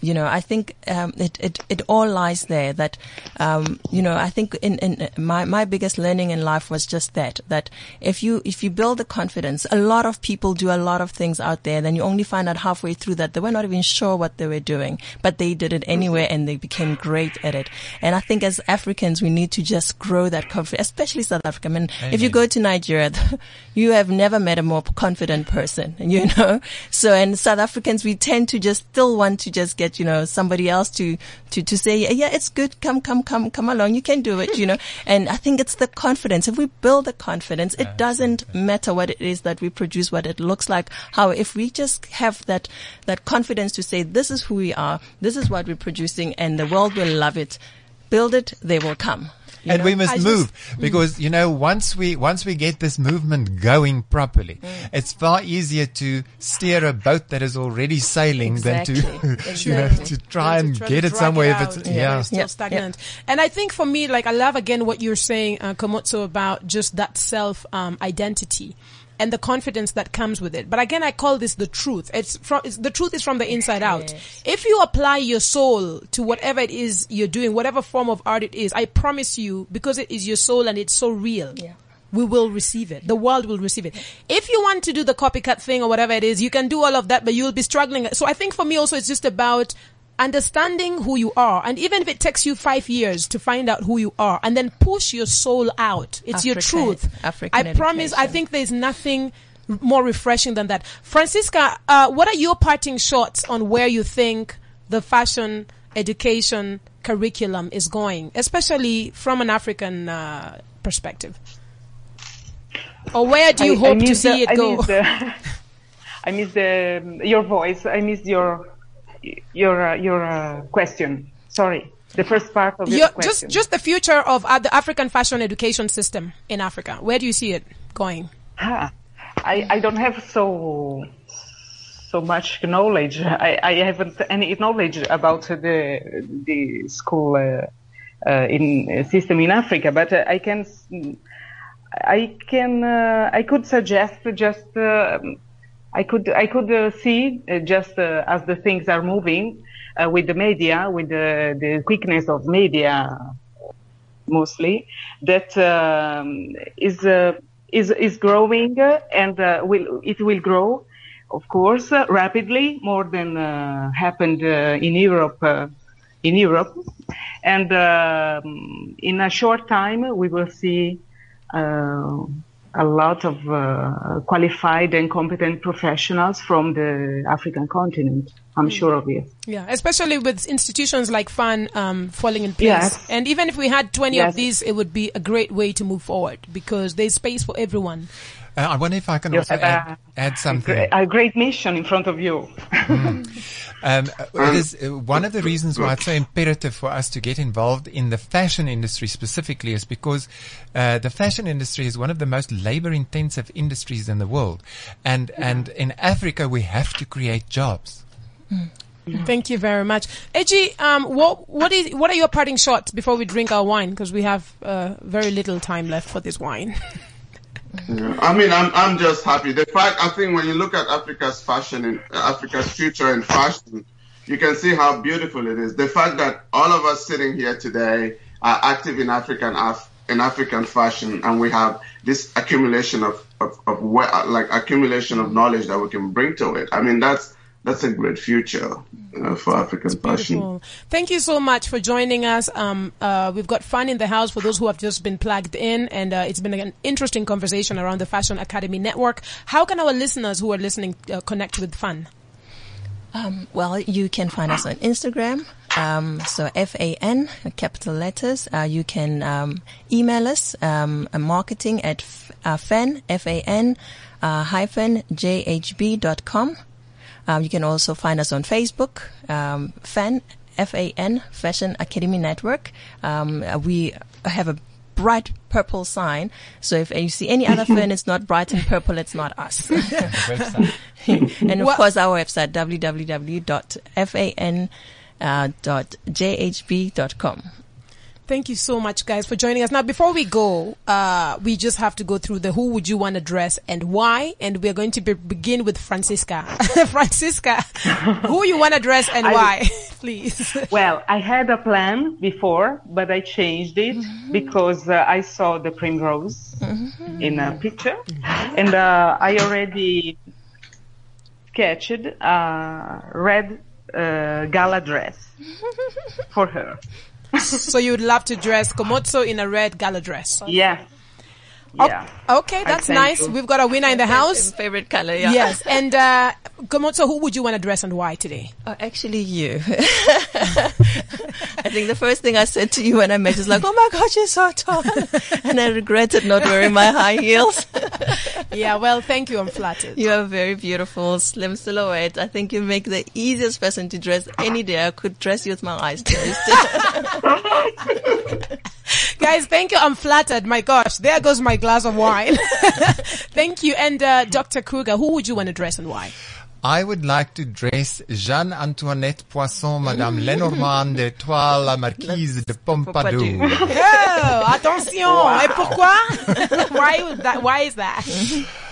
You know, I think um, it, it it all lies there. That um, you know, I think in, in my my biggest learning in life was just that. That if you if you build the confidence, a lot of people do a lot of things out there. Then you only find out halfway through that they were not even sure what they were doing, but they did it anyway, and they became great at it. And I think as Africans, we need to just grow that confidence, especially South Africa. I mean, if you go to Nigeria, [laughs] you have never met a more confident person, [laughs] you know. So, and South Africans, we tend to just still want to just get, you know, somebody else to, to, to say, yeah, yeah, it's good. Come, come, come, come along. You can do it, you know. [laughs] And I think it's the confidence. If we build the confidence, it doesn't matter what it is that we produce, what it looks like. How, if we just have that, that confidence to say, this is who we are, this is what we're producing, and the world will love it. Build it, they will come. You and know? we must I just- move because you know once we once we get this movement going properly, Mm. it's far easier to steer a boat that is already sailing than to Exactly. [laughs] you know to try to and try get it drag somewhere out, if it's yeah, yeah. it's still Yeah, stagnant. And I think for me, like I love again what you're saying, uh, Komotso, about just that self um, identity and the confidence that comes with it. But again, I call this the truth. It's from it's, the truth is from the inside out. If you apply your soul to whatever it is you're doing, whatever form of art it is, I promise you, because it is your soul and it's so real. Yeah. We will receive it. The world will receive it. If you want to do the copycat thing or whatever it is, you can do all of that, but you'll be struggling. So I think for me also it's just about understanding who you are. And even if it takes you five years to find out who you are and then push your soul out, it's your truth. African I promise, I think there's nothing more refreshing than that. Francisca, uh, what are your parting shots on where you think the fashion education curriculum is going, especially from an African uh, perspective? Or where do you I- I hope to see the- it go? [laughs] I miss the, I miss the your voice. I miss your your uh, your uh, question. Sorry, the first part of your Your- question. just just the future of uh, the African fashion education system in Africa. Where do you see it going? Ah, I, I don't have so so much knowledge. I, I haven't any knowledge about the the school uh, uh, in uh, system in Africa, but uh, I can I can uh, I could suggest just uh, I could I could uh, see uh, just uh, as the things are moving uh, with the media with the the quickness of media mostly that um, is uh, is is growing uh, and will it will grow of course rapidly more than happened in Europe in Europe. And um, in a short time we will see a lot of uh, qualified and competent professionals from the African continent I'm sure of it Yeah, especially with institutions like FAN um, falling in place. Yes. And even if we had 20 of these, it would be a great way to move forward because there's space for everyone. Uh, I wonder if I can You also add, a- add something. a great mission in front of you [laughs] Um, it is uh, one of the reasons why it's so imperative for us to get involved in the fashion industry specifically is because uh, the fashion industry is one of the most labor-intensive industries in the world, and and in Africa we have to create jobs. Thank you very much. Eji, um, what, what is, what are your parting shots before we drink our wine? Because we have, uh, very little time left for this wine. [laughs] Yeah, I mean, I'm I'm just happy. The fact I think when you look at Africa's fashion and uh, Africa's future in fashion, you can see how beautiful it is. The fact that all of us sitting here today are active in African Af- in African fashion, and we have this accumulation of of, of like accumulation of knowledge that we can bring to it. I mean, that's that's a great future uh, for African fashion. Thank you so much for joining us. Um, uh, we've got FAN in the house for those who have just been plugged in, and uh, it's been an interesting conversation around the Fashion Academy Network. How can our listeners who are listening uh, connect with FAN? Um, well, you can find us on Instagram. Um, so F A N, capital letters. Uh, you can um, email us um, marketing at f- uh, fan f a n uh, hyphen jhb dot com. Um, you can also find us on Facebook, um, Fan F A N Fashion Academy Network. Um, we have a bright purple sign. So if you see any other [laughs] fan it's not bright and purple, it's not us. [laughs] [laughs] and of course, our website www.fan.jhb.com. Thank you so much, guys, for joining us. Now, before we go, uh, we just have to go through the who would you want to dress and why, and we're going to be, begin with Francisca. [laughs] Francisca, who you want to dress and I, why, [laughs] please? Well, I had a plan before, but I changed it mm-hmm. because uh, I saw the primrose mm-hmm. in a picture, and uh, I already sketched a red uh, gala dress [laughs] for her. [laughs] so you would love to dress Komotso in a red gala dress? Yeah. Yeah. okay, that's nice. You. We've got a winner in the house. Favorite color, yeah. Yes. And, uh, Komotso, who would you want to dress and why today? Oh, actually you. [laughs] I think the first thing I said to you when I met is like, oh my gosh, you're so tall. [laughs] and I regretted not wearing my high heels. [laughs] yeah, well, thank you. I'm flattered. You are very beautiful, slim silhouette. I think you make the easiest person to dress any day. I could dress you with my eyes closed. Guys, thank you. I'm flattered. My gosh, there goes my glass of wine. [laughs] thank you. And uh, Dr. Kruger, who would you want to dress and why? I would like to dress Jeanne Antoinette Poisson, Madame Le Normant d'Étiolles, la Marquise de Pompadour. Oh, attention! Wow. Et pourquoi? [laughs] why that? Why is that? [laughs]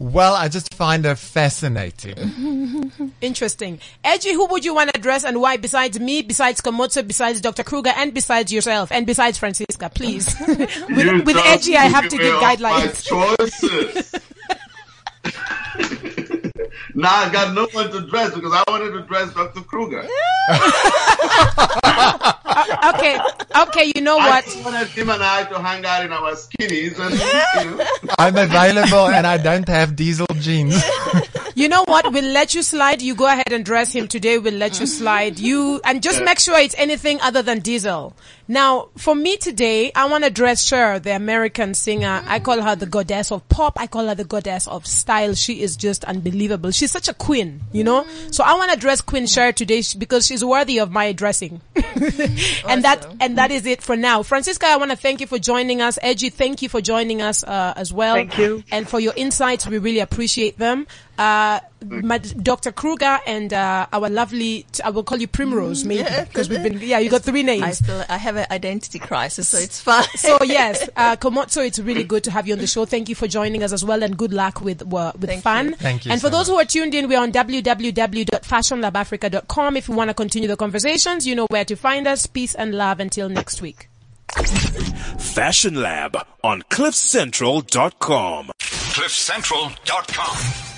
Well, I just find her fascinating. [laughs] Interesting. Eji, who would you want to address and why besides me, besides Komotso, besides Dr. Kruger, and besides yourself, and besides Francisca, please? [laughs] with, with Eji, I have to give guidelines. choices. [laughs] now I got no one to dress because I wanted to dress Dr. Kruger. [laughs] okay, okay, you know what? I wanted him and I to hang out in our skinnies. And, you know. I'm available and I don't have diesel jeans. [laughs] you know what? We'll let you slide. You go ahead and dress him today. We'll let you slide. You and just make sure it's anything other than diesel. Now, for me today, I want to dress Cher, the American singer. I call her the goddess of pop. I call her the goddess of style. She is just unbelievable. She's such a queen, you know? So I want to dress Queen Cher today because she's worthy of my dressing. [laughs] and that, and that is it for now. Francisca, I want to thank you for joining us. Eji, thank you for joining us, uh, as well. Thank you. And for your insights. We really appreciate them. Uh, my, Dr. Kruger and uh, our lovely, I will call you Primrose, maybe, because we've been, yeah, you got three names. I still, I have an identity crisis, so it's fine. [laughs] so yes, uh, Komotso, it's really good to have you on the show. Thank you for joining us as well, and good luck with uh, with Thank FAN. You. Thank you. And for those much. who are tuned in, we're on www.fashionlabafrica.com. If you want to continue the conversations, you know where to find us. Peace and love until next week. Fashion Lab on CliffCentral.com. CliffCentral.com.